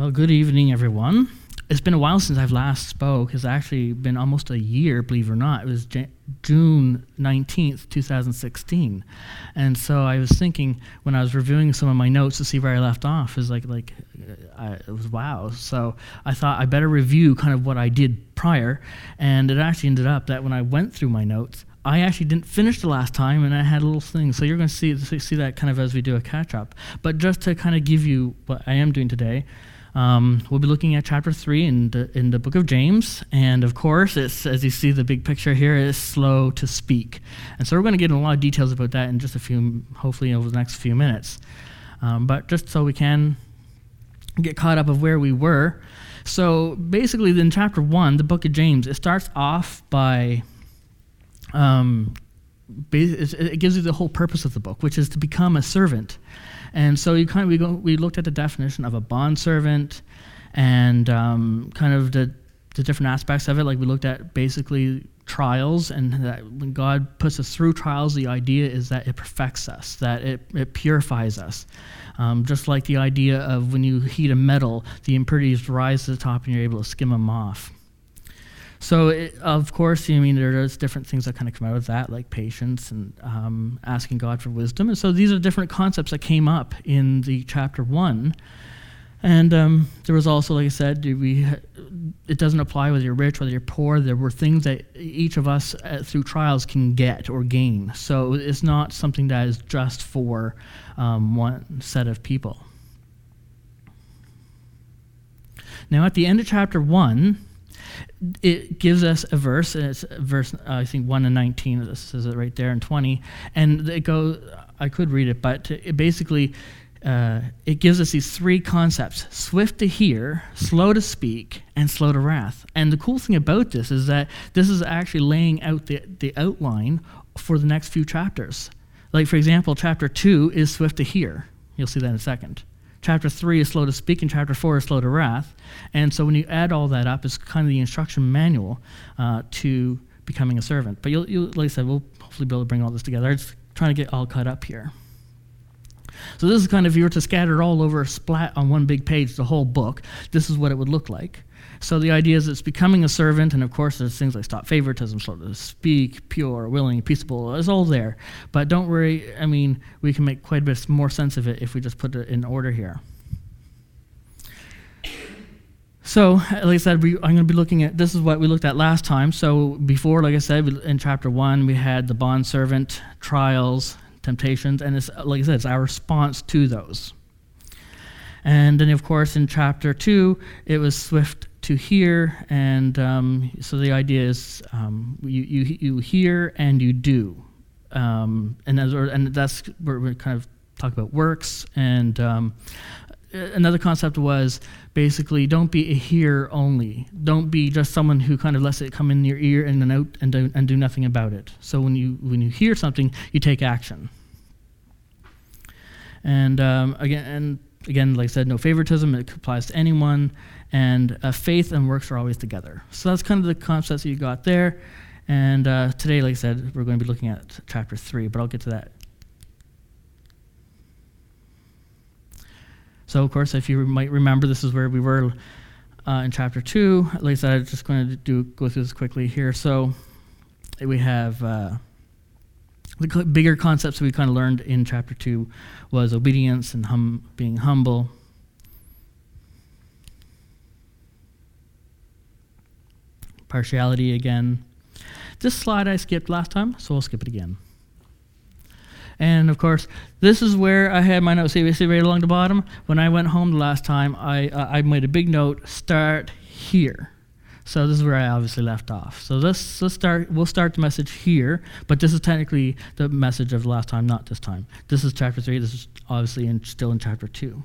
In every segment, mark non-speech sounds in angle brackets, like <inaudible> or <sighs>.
Well, good evening, everyone. It's been a while since I've last spoke. It's actually been almost a year, believe it or not. It was J- June 19th, 2016. And so I was thinking when I was reviewing some of my notes to see where I left off, is like, like uh, I, it was wow. So I thought I better review kind of what I did prior. And it actually ended up that when I went through my notes, I actually didn't finish the last time, and I had a little thing. So you're going to see see that kind of as we do a catch up. But just to kind of give you what I am doing today, um, we'll be looking at chapter three in the, in the book of James, and of course, it's as you see the big picture here is slow to speak, and so we're going to get in a lot of details about that in just a few, hopefully over the next few minutes. Um, but just so we can get caught up of where we were, so basically, in chapter one, the book of James, it starts off by um, it gives you the whole purpose of the book, which is to become a servant. And so you kind of, we, go, we looked at the definition of a bond servant and um, kind of the, the different aspects of it. Like we looked at basically trials, and that when God puts us through trials, the idea is that it perfects us, that it, it purifies us. Um, just like the idea of when you heat a metal, the impurities rise to the top and you're able to skim them off. So, it, of course, I mean, there there's different things that kind of come out of that, like patience and um, asking God for wisdom. And so these are different concepts that came up in the chapter one. And um, there was also, like I said, we, it doesn't apply whether you're rich, whether you're poor. There were things that each of us uh, through trials can get or gain. So it's not something that is just for um, one set of people. Now, at the end of chapter 1, it gives us a verse, and it's verse, uh, I think, 1 and 19, this says it right there, and 20. And it goes, I could read it, but it basically, uh, it gives us these three concepts swift to hear, slow to speak, and slow to wrath. And the cool thing about this is that this is actually laying out the, the outline for the next few chapters. Like, for example, chapter 2 is swift to hear. You'll see that in a second. Chapter 3 is slow to speak, and chapter 4 is slow to wrath. And so when you add all that up, it's kind of the instruction manual uh, to becoming a servant. But you'll, you'll, like I said, we'll hopefully be able to bring all this together. I'm trying to get all cut up here. So this is kind of, if you were to scatter it all over, splat on one big page, the whole book, this is what it would look like. So the idea is it's becoming a servant, and of course there's things like stop favoritism, slow to speak, pure, willing, peaceable. It's all there. But don't worry. I mean, we can make quite a bit more sense of it if we just put it in order here. So, like I said, we, I'm going to be looking at this is what we looked at last time. So, before, like I said, in chapter one, we had the bond servant trials, temptations, and it's like I said, it's our response to those. And then, of course, in chapter two, it was swift to hear, and um, so the idea is um, you, you, you hear and you do, um, and as, and that's where we kind of talk about works. And um, another concept was basically don't be a hearer only. Don't be just someone who kind of lets it come in your ear and then out and do, and do nothing about it. So when you when you hear something, you take action. And um, again, and again, like I said, no favoritism. It applies to anyone and uh, faith and works are always together. So that's kind of the concepts that you got there. And uh, today, like I said, we're going to be looking at chapter 3, but I'll get to that. So, of course, if you might remember, this is where we were uh, in chapter 2. At least I'm just going to do go through this quickly here. So, we have uh, the bigger concepts we kind of learned in chapter 2 was obedience and hum- being humble partiality again. This slide I skipped last time, so I'll skip it again. And of course, this is where I had my notes. See, see right along the bottom. When I went home the last time, I uh, I made a big note. Start here. So this is where I obviously left off. So let's let's start. We'll start the message here, but this is technically the message of the last time, not this time. This is chapter three. This is obviously in, still in chapter two.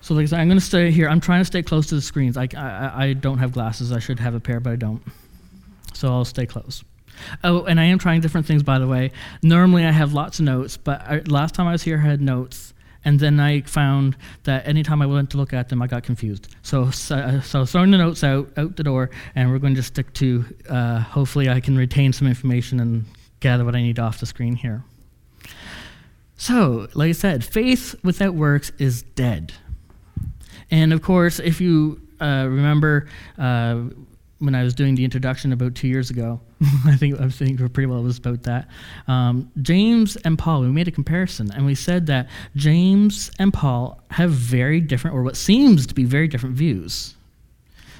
So like I said, I'm going to stay here. I'm trying to stay close to the screens. I, I, I don't have glasses. I should have a pair, but I don't. So I'll stay close. Oh, and I am trying different things, by the way. Normally I have lots of notes, but I, last time I was here, I had notes. And then I found that anytime I went to look at them, I got confused. So, so, so throwing the notes out, out the door, and we're going to stick to, uh, hopefully I can retain some information and gather what I need off the screen here. So, like I said, faith without works is dead. And of course, if you uh, remember uh, when I was doing the introduction about two years ago, <laughs> I think I think pretty well it was about that. Um, James and Paul, we made a comparison, and we said that James and Paul have very different, or what seems to be very different views.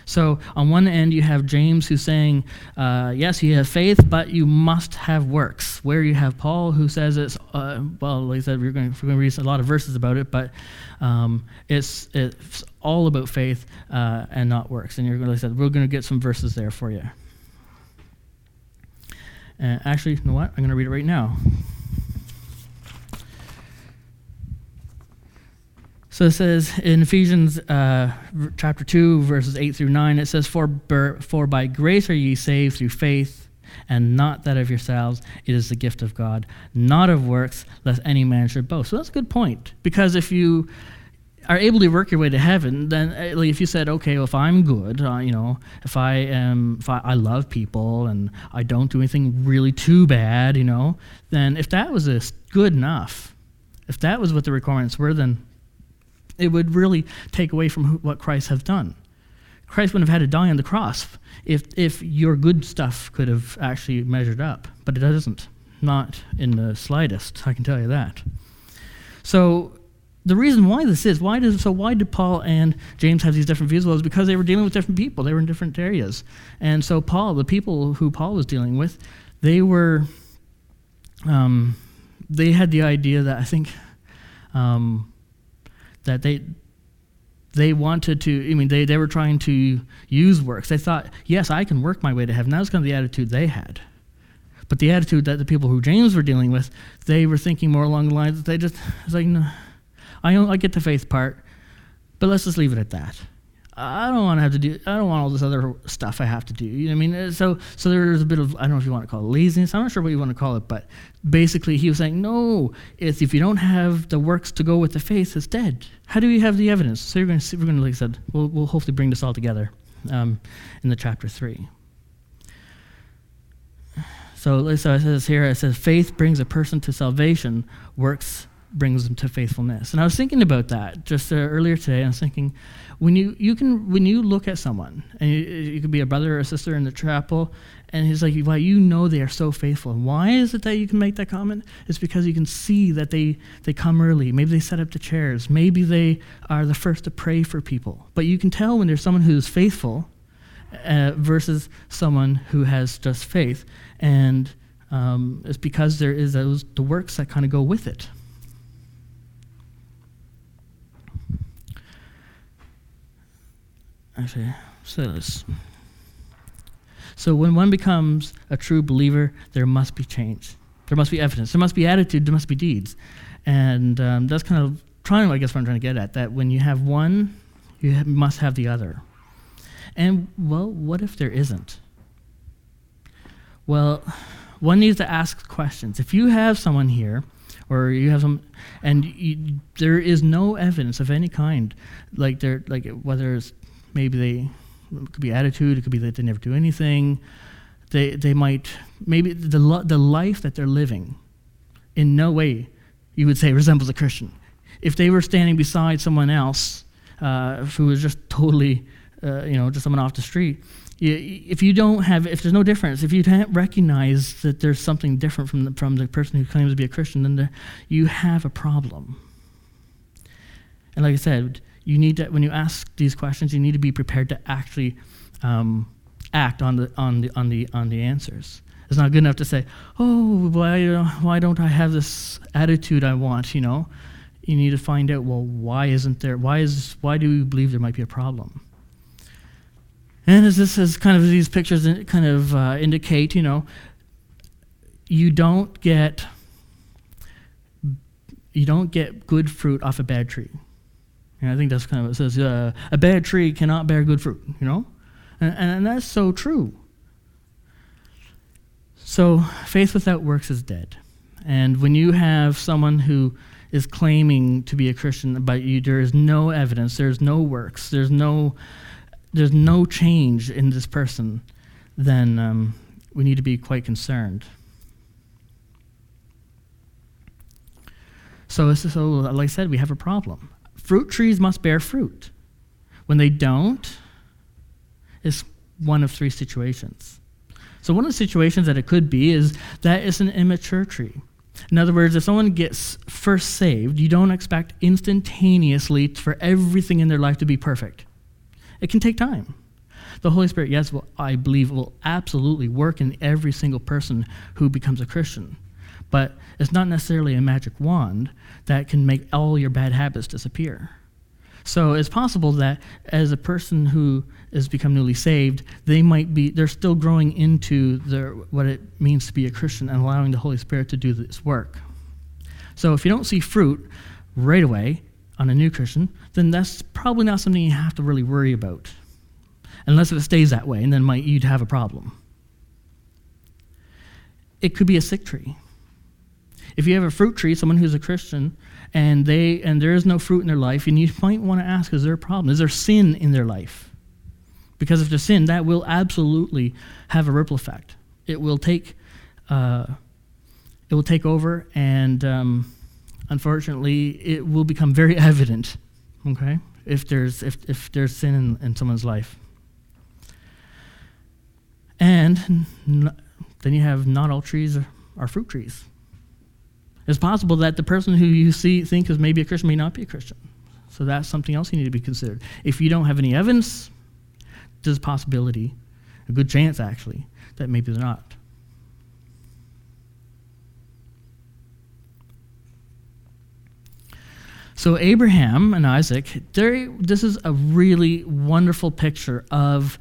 So on one end, you have James who's saying, uh, yes, you have faith, but you must have works. Where you have Paul who says it's, uh, well, like I said, we're going, we're going to read a lot of verses about it, but um, it's, it's all about faith uh, and not works. And you're going to, like I said, we're going to get some verses there for you. actually, you know what? I'm going to read it right now. So it says in Ephesians uh, chapter 2, verses 8 through 9, it says, for, for by grace are ye saved through faith, and not that of yourselves. It is the gift of God, not of works, lest any man should boast. So that's a good point. Because if you are able to work your way to heaven, then uh, if you said, okay, well, if I'm good, uh, you know, if I am, if I, I, love people and I don't do anything really too bad, you know, then if that was good enough, if that was what the requirements were, then it would really take away from who, what Christ has done. Christ wouldn't have had to die on the cross if, if your good stuff could have actually measured up, but it doesn't. Not in the slightest, I can tell you that. So the reason why this is, why does so why did Paul and James have these different views? Well, because they were dealing with different people. They were in different areas. And so Paul, the people who Paul was dealing with, they were um, they had the idea that I think um, that they they wanted to i mean they, they were trying to use works. They thought yes i can work my way to heaven. That was kind of the attitude they had. But the attitude that the people who james were dealing with they were thinking more along the lines that they just it's like no, I, I get the faith part but let's just leave it at that I don't want to have to do. I don't want all this other stuff I have to do. You know what I mean? Uh, so, so there's a bit of I don't know if you want to call it laziness. I'm not sure what you want to call it, but basically he was saying, no, it's if you don't have the works to go with the faith, it's dead. How do you have the evidence? So you're going to see. We're going to, like I said, we'll, we'll hopefully bring this all together um, in the chapter three. So, so it says here, it says, faith brings a person to salvation, works brings them to faithfulness. And I was thinking about that just uh, earlier today. I was thinking, when you, you can when you look at someone and you, you could be a brother or a sister in the chapel and he's like well you know they are so faithful. And why is it that you can make that comment? It's because you can see that they they come early. Maybe they set up the chairs. Maybe they are the first to pray for people. But you can tell when there's someone who's faithful uh, versus someone who has just faith. And um, it's because there is those the works that kind of go with it actually say this. So when one becomes a true believer, there must be change. There must be evidence. There must be attitude. There must be deeds. And um, that's kind of trying, I guess, what I'm trying to get at. That when you have one, you have, must have the other. And, well, what if there isn't? Well, one needs to ask questions. If you have someone here, or you have some, and you, there is no evidence of any kind, like there, like whether it's maybe they it could be attitude, it could be that they never do anything. They they might maybe the the life that they're living in no way you would say <laughs> resembles a Christian. If they were standing beside someone else uh, who was just totally, uh, you know, just someone off the street, if you don't have, if there's no difference, if you can't recognize that there's something different from the, from the person who claims to be a Christian, then the, you have a problem. And like I said, you need to, when you ask these questions, you need to be prepared to actually um, act on the, on, the, on, the, on the answers. It's not good enough to say, oh, why, why don't I have this attitude I want, you know? You need to find out, well, why isn't there, why, is, why do we believe there might be a problem? And as this is kind of these pictures kind of uh, indicate, you know, you don't get you don't get good fruit off a bad tree. And I think that's kind of what it says uh, a bad tree cannot bear good fruit, you know? And, and that's so true. So faith without works is dead. And when you have someone who is claiming to be a Christian, but you, there is no evidence, there's no works, there's no, there's no change in this person, then um, we need to be quite concerned. So, so, like I said, we have a problem. Fruit trees must bear fruit. When they don't, it's one of three situations. So, one of the situations that it could be is that it's an immature tree. In other words, if someone gets first saved, you don't expect instantaneously for everything in their life to be perfect. It can take time. The Holy Spirit, yes, will, I believe, will absolutely work in every single person who becomes a Christian. But it's not necessarily a magic wand that can make all your bad habits disappear. So it's possible that as a person who has become newly saved, they might be they're still growing into their, what it means to be a Christian and allowing the Holy Spirit to do this work. So if you don't see fruit right away on a new Christian, then that's probably not something you have to really worry about. Unless it stays that way, and then might, you'd have a problem. It could be a sick tree. If you have a fruit tree, someone who's a Christian, and they and there is no fruit in their life, and you <laughs> might want to ask, is there a problem? Is there sin in their life? Because if there's sin, that will absolutely have a ripple effect. It will take, uh, it will take over, and um, unfortunately, it will become very <laughs> evident. Okay, if there's if if there's sin in, in someone's life, and then you have not all trees are fruit trees. It's possible that the person who you see think is maybe a Christian may not be a Christian. So that's something else you need to be considered. If you don't have any evidence, there's a possibility, a good chance actually, that maybe they're not. So Abraham and Isaac, this is a really wonderful picture of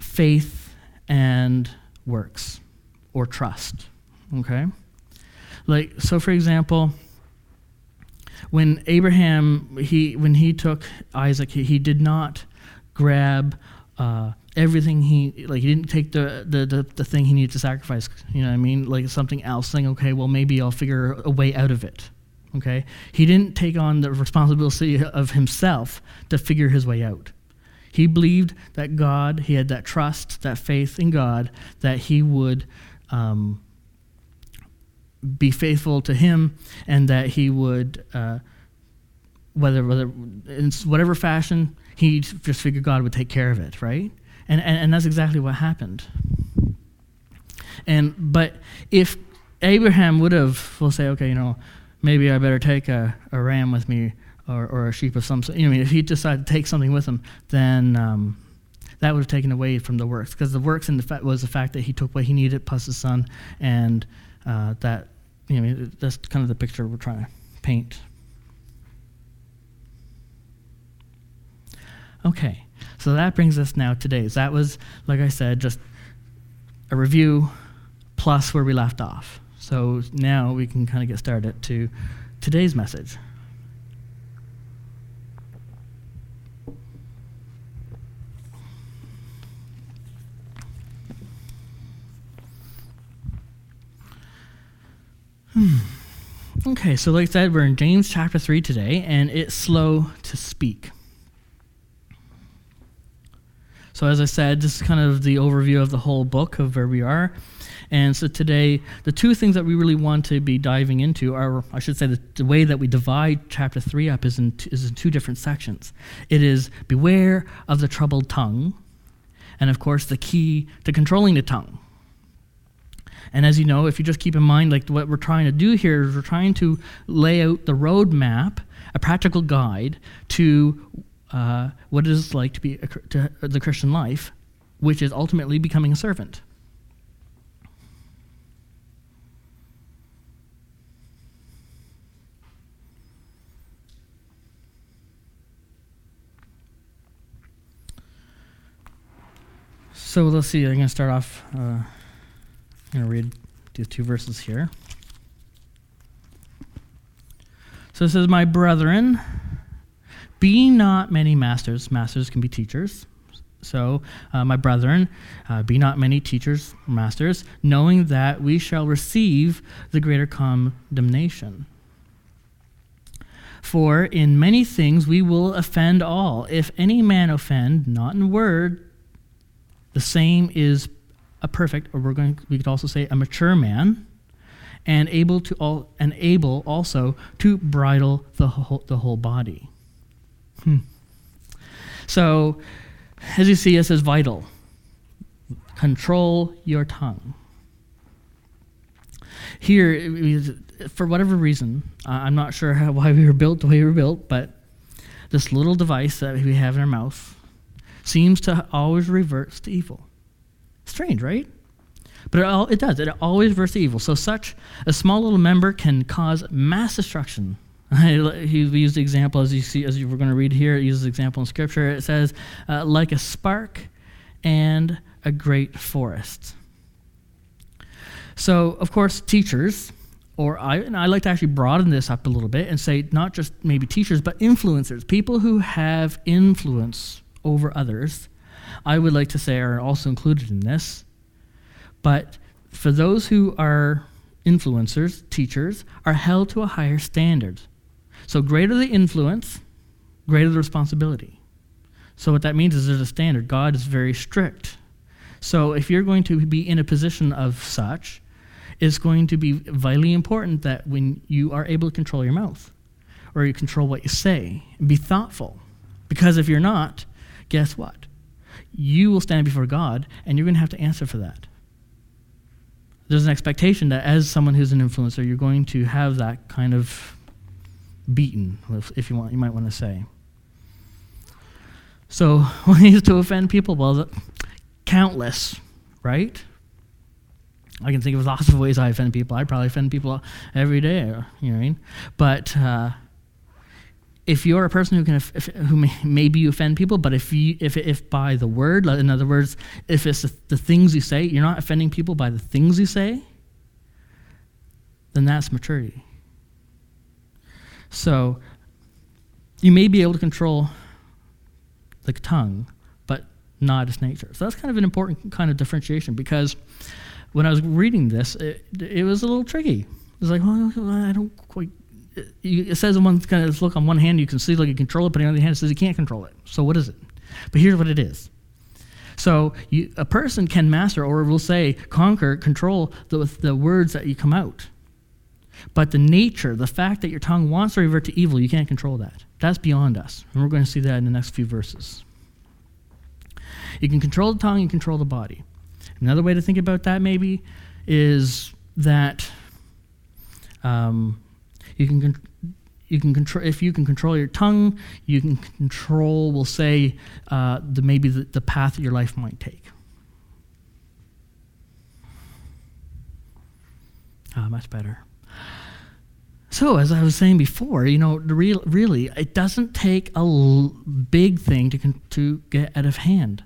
faith and works or trust. Okay? Like, so for example, when Abraham, he, when he took Isaac, he, he did not grab uh, everything he, like, he didn't take the, the, the, the, thing he needed to sacrifice, you know what I mean? Like something else, saying, okay, well, maybe I'll figure a way out of it. Okay? He didn't take on the responsibility of himself to figure his way out. He believed that God, he had that trust, that faith in God, that he would um, be faithful to him and that he would, uh, whether, whether in whatever fashion, he just figured God would take care of it, right? And, and, and that's exactly what happened. And, but if Abraham would have, we'll say, okay, you know, maybe I better take a, a ram with me or, or a sheep of some sort. You know, I mean, if he decided to take something with him, then um, that would have taken away from the works because the works in the fa- was the fact that he took what he needed plus his son, and uh, that you know, that's kind of the picture we're trying to paint. Okay, so that brings us now today. That was, like I said, just a review plus where we left off. So now we can kind of get started to today's message. Hmm. Okay, so like I said, we're in James chapter 3 today, and it's slow to speak. So, as I said, this is kind of the overview of the whole book of where we are. And so today, the two things that we really want to be diving into are, I should say, the, the way that we divide chapter 3 up is in, t- is in two different sections. It is beware of the troubled tongue, and of course, the key to controlling the tongue. And as you know, if you just keep in mind, like what we're trying to do here is we're trying to lay out the roadmap, a practical guide to uh, what it is like to be a, to the Christian life, which is ultimately becoming a servant. So let's see. I'm going to start off. Uh, I'm going to read these two verses here. So it says, My brethren, be not many masters. Masters can be teachers. So, uh, my brethren, uh, be not many teachers, or masters, knowing that we shall receive the greater condemnation. For in many things we will offend all. If any man offend, not in word, the same is a perfect, or we're going, we could also say a mature man, and able to all, and able also to bridle the whole, the whole body. Hmm. So, as you see, this is vital. Control your tongue. Here, for whatever reason, I'm not sure how, why we were built the way we were built, but this little device that we have in our mouth seems to always revert to evil. Strange, right? But it, all, it does. It always to evil. So such a small little member can cause mass destruction. <laughs> he used the example as you see, as you were going to read here. It uses the example in Scripture. It says, uh, like a spark and a great forest. So, of course, teachers, or I, and I like to actually broaden this up a little bit and say not just maybe teachers, but influencers, people who have influence over others, I would like to say are also included in this. But for those who are influencers, teachers, are held to a higher standard. So, greater the influence, greater the responsibility. So, what that means is there's a standard. God is very strict. So, if you're going to be in a position of such, it's going to be vitally important that when you are able to control your mouth or you control what you say, be thoughtful. Because if you're not, guess what? You will stand before God and you're going to have to answer for that. There's an expectation that as someone who's an influencer, you're going to have that kind of beaten, if you want, you might want to say. So, <laughs> ways to offend people, well, countless, right? I can think of lots of ways I offend people. I probably offend people every day, you know what I mean? But uh, if you're a person who can, if, who may, maybe you offend people, but if you, if, if by the word, in other words, if it's the, the things you say, you're not offending people by the things you say, then that's maturity. So you may be able to control the tongue, but not its nature. So that's kind of an important kind of differentiation because when I was reading this, it, it was a little tricky. It was like, well, I don't quite. It says on one kind of look on one hand you can see like you control it, but on the other hand it says you can't control it. So what is it? But here's what it is. So you, a person can master, or we'll say conquer, control the, the words that you come out. But the nature, the fact that your tongue wants to revert to evil, you can't control that. That's beyond us. And we're going to see that in the next few verses. You can control the tongue, you control the body. Another way to think about that maybe is that um, you can you can control if you can control your tongue, you can control, we'll say, uh, the maybe the, the path that your life might take. Ah, much better. So, as I was saying before, you know, real, really, it doesn't take a l- big thing to, con- to get out of hand.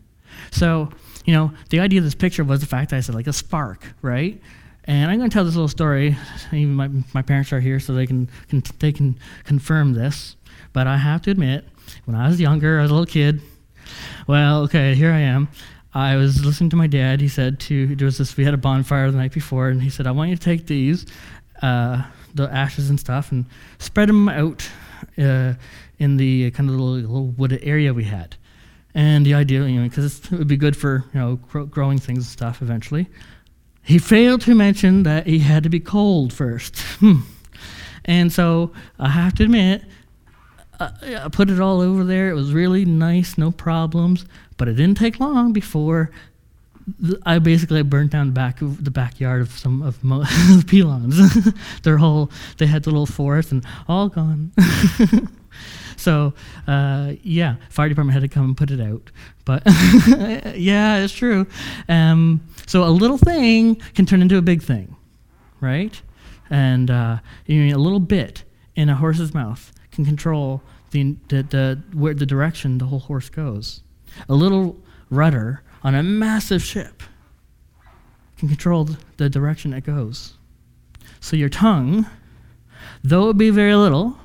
So, you know, the idea of this picture was the fact that I said like a spark, right? And I'm going to tell this little story. Even my, my parents are here, so they can, can they can confirm this. But I have to admit, when I was younger, I was a little kid. Well, okay, here I am. I was listening to my dad. He said to there was this. We had a bonfire the night before, and he said, "I want you to take these, uh, the ashes and stuff, and spread them out uh, in the kind of little, little wooded area we had." And the idea, you know, because it would be good for, you know, growing things and stuff eventually. He failed to mention that he had to be cold first. Hmm. and so I have to admit, uh, I put it all over there. It was really nice, no problems. But it didn't take long before I basically burnt down the back of the backyard of some of Mo- <laughs> Pelons. <laughs> Their whole, they had the little forest and all gone. <laughs> so uh, yeah, fire department had to come and put it out. But <laughs> yeah, it's true. Um, so a little thing can turn into a big thing, right? And uh, you know, a little bit in a horse's mouth can control the, the, the, where the direction the whole horse goes. A little rudder on a massive ship can control the direction it goes. So your tongue, though it be very little,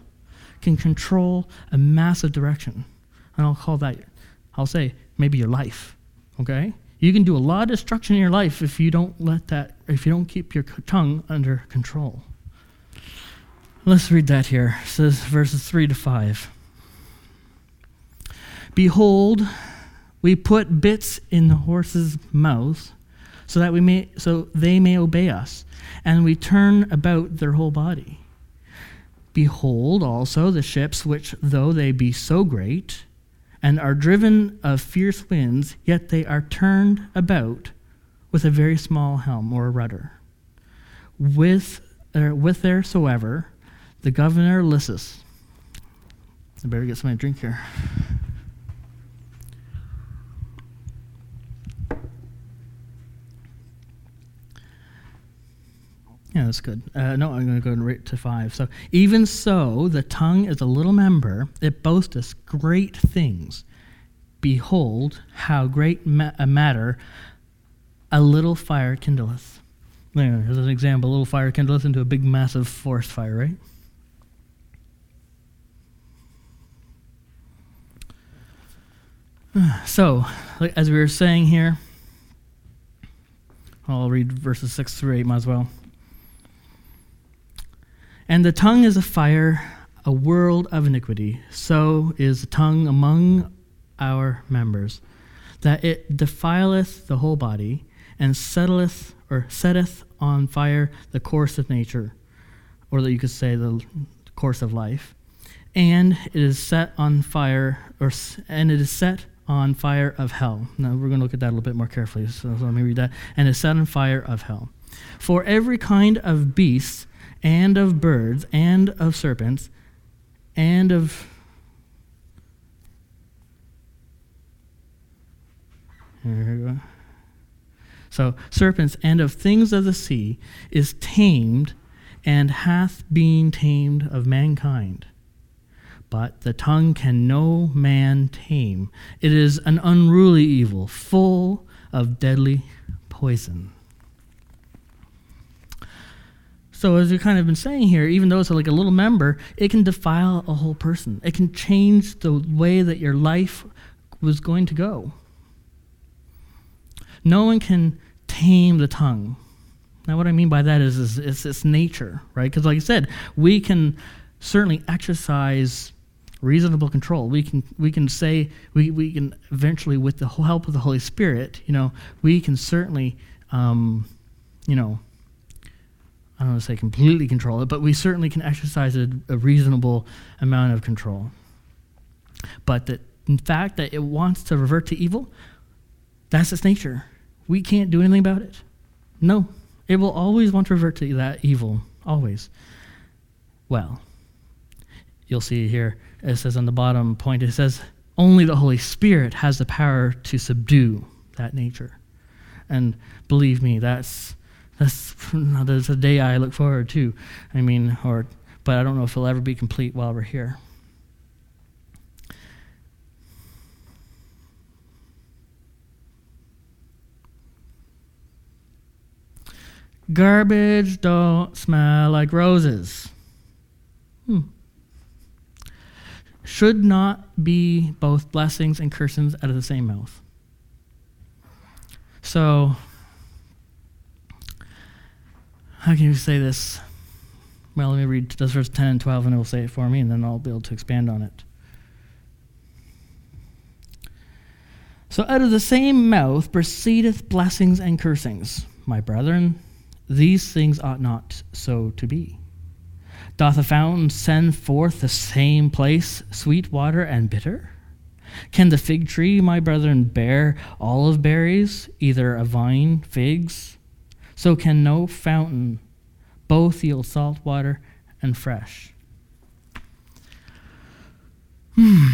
can control a massive direction. And I'll call that, I'll say, maybe your life. Okay? You can do a lot of destruction in your life if you don't let that, if you don't keep your tongue under control. Let's read that here. It says verses 3 to 5. Behold, we put bits in the horse's mouth so that we may so they may obey us, and we turn about their whole body. Behold also the ships which though they be so great, and are driven of fierce winds, yet they are turned about with a very small helm or rudder. With, uh, with theresoever the governor listeth. I better get to drink here. Yeah, that's good. Uh, no, I'm going to go and right to five. So, even so, the tongue is a little member, it boasteth great things. Behold, how great ma- a matter a little fire kindleth. There, an example. A little fire kindleth into a big, massive forest fire, right? <sighs> So, as we were saying here, I'll read verses 6 through 8, might as well. And the tongue is a fire, a world of iniquity. So is the tongue among our members, that it defileth the whole body, and settleth or setteth on fire the course of nature, or that you could say the course of life. And it is set on fire, or and it is set on fire of hell. Now we're going to look at that a little bit more carefully. So, so let me read that. And is set on fire of hell. For every kind of beast and of birds, and of serpents, and of Here we go. So, serpents and of things of the sea is tamed and hath been tamed of mankind. But the tongue can no man tame. It is an unruly evil, full of deadly poison. So, as we've kind of been saying here, even though it's like a little member, it can defile a whole person. It can change the way that your life was going to go. No one can tame the tongue. Now, what I mean by that is, is it's its nature, right? Because, like I said, we can certainly exercise reasonable control. We can we can say we, we can eventually, with the help of the Holy Spirit, you know, we can certainly, um, you know, I don't want to say completely control it, but we certainly can exercise a, a reasonable amount of control. But that, in fact, that it wants to revert to evil, that's its nature. We can't do anything about it. No, it will always want to revert to that evil, always. Well, you'll see here, it says on the bottom point, it says, only the Holy Spirit has the power to subdue that nature. And believe me, that's that's <laughs> that's a day I look forward to. I mean, or but I don't know if it'll ever be complete while we're here. Garbage don't smell like roses. Hmm. Should not be both blessings and cursings out of the same mouth. So, how can you say this? Well, let me read this verse 10 and 12, and it will say it for me, and then I'll be able to expand on it. So out of the same mouth proceedeth blessings and cursings. My brethren, these things ought not so to be. Doth a fountain send forth the same place sweet water and bitter? Can the fig tree, my brethren, bear olive berries, either a vine, figs, so can no fountain both yield salt water and fresh. Hmm.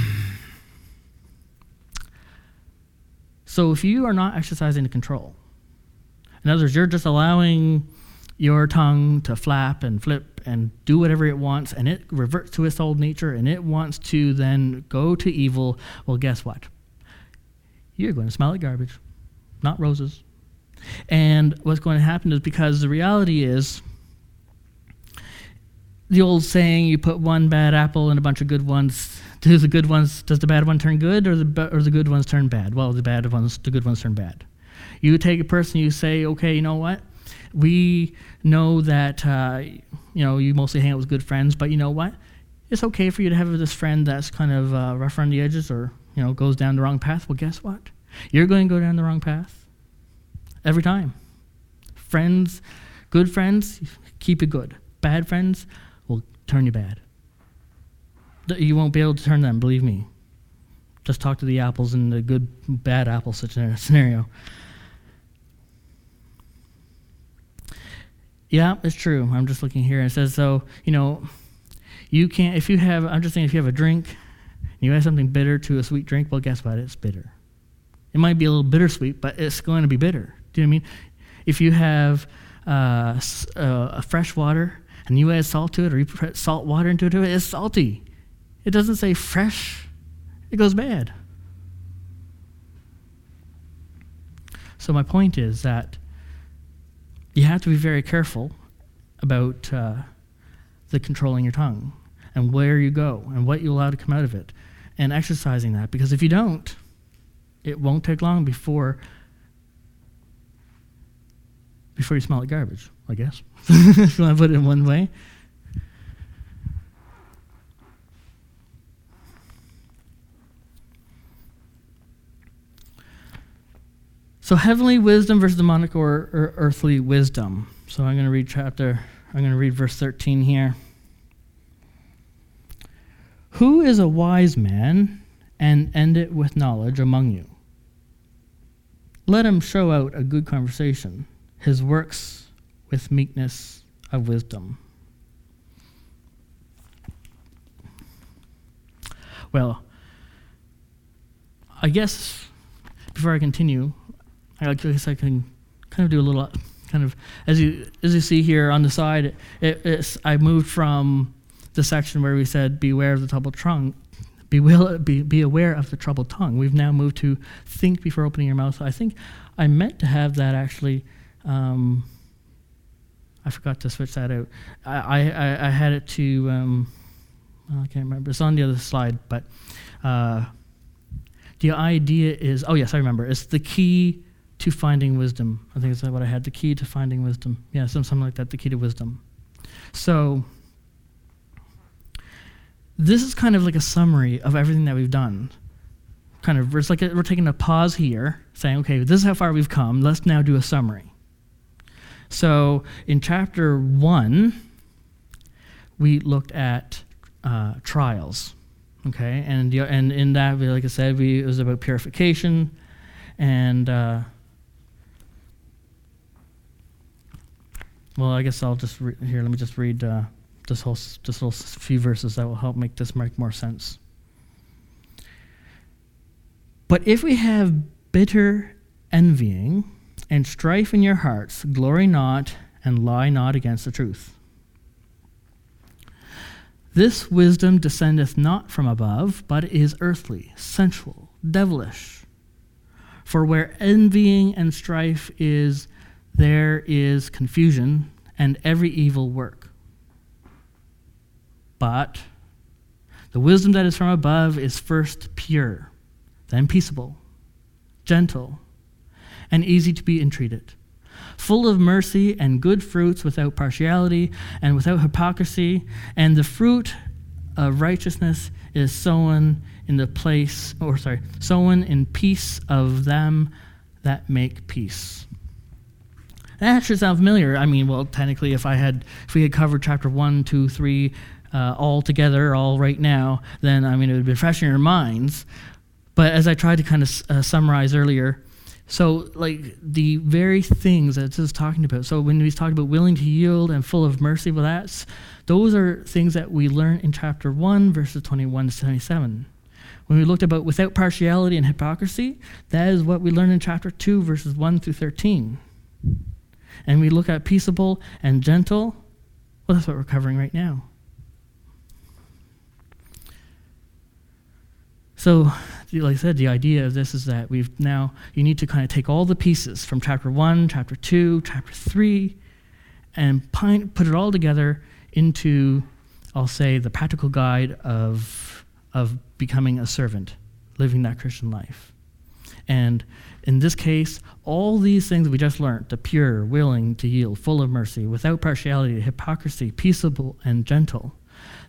So if you are not exercising the control, in other words, you're just allowing your tongue to flap and flip and do whatever it wants, and it reverts to its old nature and it wants to then go to evil, well, guess what? You're going to smell like garbage, not roses. And what's going to happen is because the reality is, the old saying, you put one bad apple in a bunch of good ones. <laughs> Do the good ones? Does the bad one turn good, or the or the good ones turn bad? Well, the bad ones, the good ones turn bad. You take a person, you say, okay, you know what? We know that uh, you know you mostly hang out with good friends, but you know what? It's okay for you to have this friend that's kind of uh, rough around the edges, or you know goes down the wrong path. Well, guess what? You're going to go down the wrong path every time. Friends, good friends, keep it good. Bad friends will turn you bad. You won't be able to turn them, believe me. Just talk to the apples and the good, bad apple scenario. Yeah, it's true. I'm just looking here. It says, so, you know, you can't, if you have, I'm just saying, if you have a drink, and you add something bitter to a sweet drink, well, guess what? It's bitter. It might be a little bittersweet, but it's going to be bitter. Do you know what I mean? If you have uh, uh, fresh water and you add salt to it or you put salt water into it, it's salty. It doesn't say fresh, it goes bad. So, my point is that you have to be very careful about uh, the controlling your tongue and where you go and what you allow to come out of it and exercising that because if you don't, it won't take long before before you smell like garbage, I guess. <laughs> if you want to put it in one way. So heavenly wisdom versus demonic or, or earthly wisdom. So I'm going to read chapter, I'm going to read verse 13 here. Who is a wise man and end it with knowledge among you? Let him show out a good conversation, his works with meekness of wisdom. Well, I guess before I continue, I guess I can kind of do a little kind of as you as you see here on the side. It, I moved from the section where we said, "Beware of the troubled tongue." Be, will, be, be aware of the troubled tongue. We've now moved to think before opening your mouth. So I think I meant to have that actually. Um, I forgot to switch that out. I, I, I had it to, um, I can't remember. It's on the other slide, but uh, the idea is oh, yes, I remember. It's the key to finding wisdom. I think that's what I had. The key to finding wisdom. Yeah, something like that. The key to wisdom. So, this is kind of like a summary of everything that we've done. Kind of, it's like a, we're taking a pause here, saying, okay, this is how far we've come. Let's now do a summary. So, in chapter one, we looked at uh, trials. Okay, and and in that, like I said, we, it was about purification, and uh, Well, I guess I'll just re- here. Let me just read uh, this whole this little few verses that will help make this make more sense. But if we have bitter envying and strife in your hearts, glory not and lie not against the truth. This wisdom descendeth not from above, but is earthly, sensual, devilish. For where envying and strife is, there is confusion and every evil work. But the wisdom that is from above is first pure, then peaceable, gentle, and easy to be entreated, full of mercy and good fruits without partiality and without hypocrisy, and the fruit of righteousness is sown in the place, or sorry, sown in peace of them that make peace. That actually sounds familiar. I mean, well, technically, if I had, if we had covered chapter one, two, three, uh, all together, all right now, then I mean, it would been fresh in your minds. But as I tried to kind of uh, summarize earlier, so like the very things that is talking about. So when he's talking about willing to yield and full of mercy, well, that's those are things that we learn in chapter one, verses twenty-one to twenty-seven. When we looked about without partiality and hypocrisy, that is what we learn in chapter two, verses one through thirteen and we look at peaceable and gentle, well, that's what we're covering right now. So, like I said, the idea of this is that we've now, you need to kind of take all the pieces from chapter 1, chapter 2, chapter 3, and put it all together into, I'll say, the practical guide of, of becoming a servant, living that Christian life. And in this case, all these things we just learned the pure, willing to yield, full of mercy, without partiality, hypocrisy, peaceable, and gentle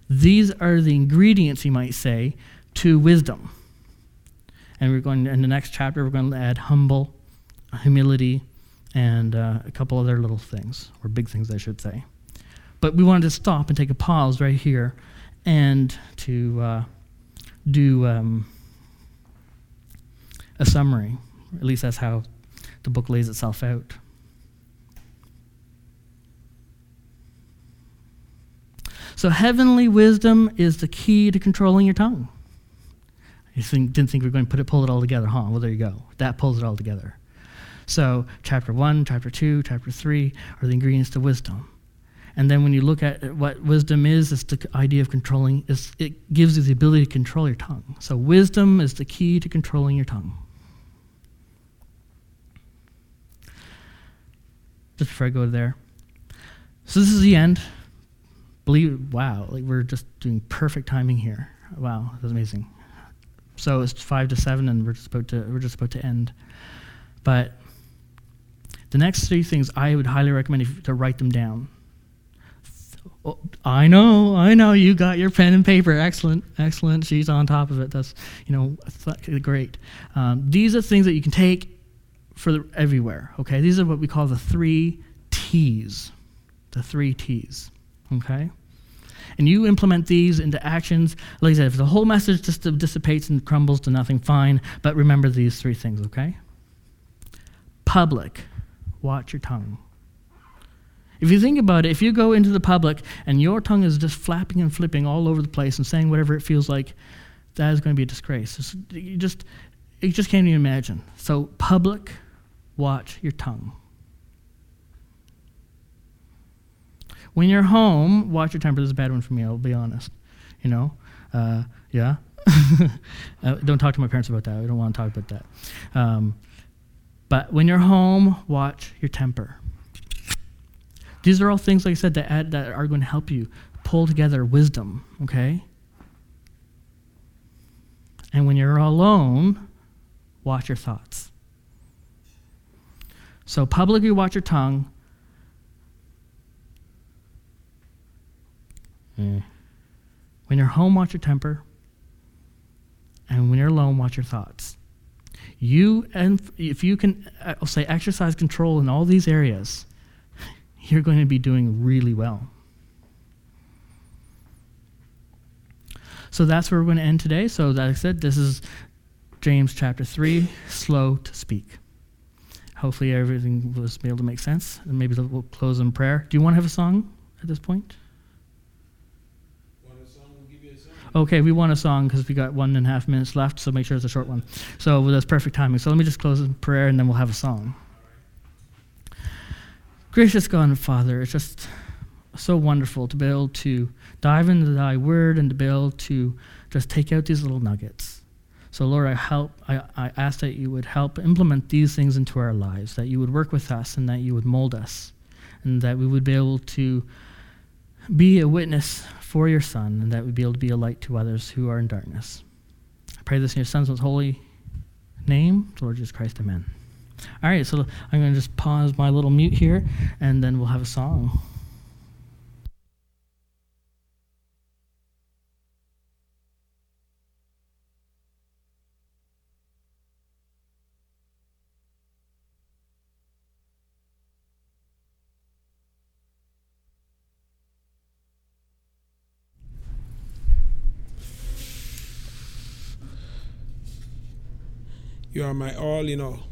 these are the ingredients, you might say, to wisdom. And we're going in the next chapter, we're going to add humble, humility, and uh, a couple other little things, or big things, I should say. But we wanted to stop and take a pause right here and to uh, do um, a summary. At least that's how the book lays itself out. So, heavenly wisdom is the key to controlling your tongue. You think, didn't think we were going to put it, pull it all together, huh? Well, there you go. That pulls it all together. So, chapter 1, chapter 2, chapter 3 are the ingredients to wisdom. And then when you look at what wisdom is, it's the idea of controlling, it gives you the ability to control your tongue. So, wisdom is the key to controlling your tongue. Just before I go there. So, this is the end. Believe, wow, like we're just doing perfect timing here. Wow, that's amazing. So it's five to seven, and we're just about to we're just about to end. But the next three things I would highly recommend you to write them down. Oh, I know, I know. You got your pen and paper. Excellent, excellent. She's on top of it. That's you know great. Um, these are things that you can take for the, everywhere. Okay, these are what we call the three T's. The three T's. Okay and you implement these into actions, like I said, if the whole message just dissipates and crumbles to nothing, fine. But remember these three things, okay? Public, watch your tongue. If you think about it, if you go into the public and your tongue is just flapping and flipping all over the place and saying whatever it feels like, that is going to be a disgrace. you just, you just can't even imagine. So, public, watch your tongue. When you're home, watch your temper. This is a bad one for me, I'll be honest. You know? Uh, yeah? <laughs> uh, don't talk to my parents about that. I don't want to talk about that. Um, but when you're home, watch your temper. These are all things, like I said, that, add, that are going to help you pull together wisdom, okay? And when you're alone, watch your thoughts. So publicly watch your tongue, Mm. When you're home, watch your temper. And when you're alone, watch your thoughts. You and if you can, I'll uh, say, exercise control in all these areas, <laughs> you're going to be doing really well. So that's where we're going to end today. So, like I said, this is James chapter 3, slow to speak. Hopefully, everything was able to make sense. And maybe we'll close in prayer. Do you want to have a song at this point? Okay, we want a song because we got one and a half minutes left, so make sure it's a short one. So that's perfect timing. So let me just close in prayer and then we'll have a song. Gracious God and Father, it's just so wonderful to be able to dive into thy word and to be able to just take out these little nuggets. So, Lord, I help I, I ask that you would help implement these things into our lives, that you would work with us and that you would mold us, and that we would be able to be a witness for your Son, and that we'd be able to be a light to others who are in darkness. I pray this in your Son's most holy name, Lord Jesus Christ. Amen. All right, so I'm going to just pause my little mute here, and then we'll have a song. You are my all in all.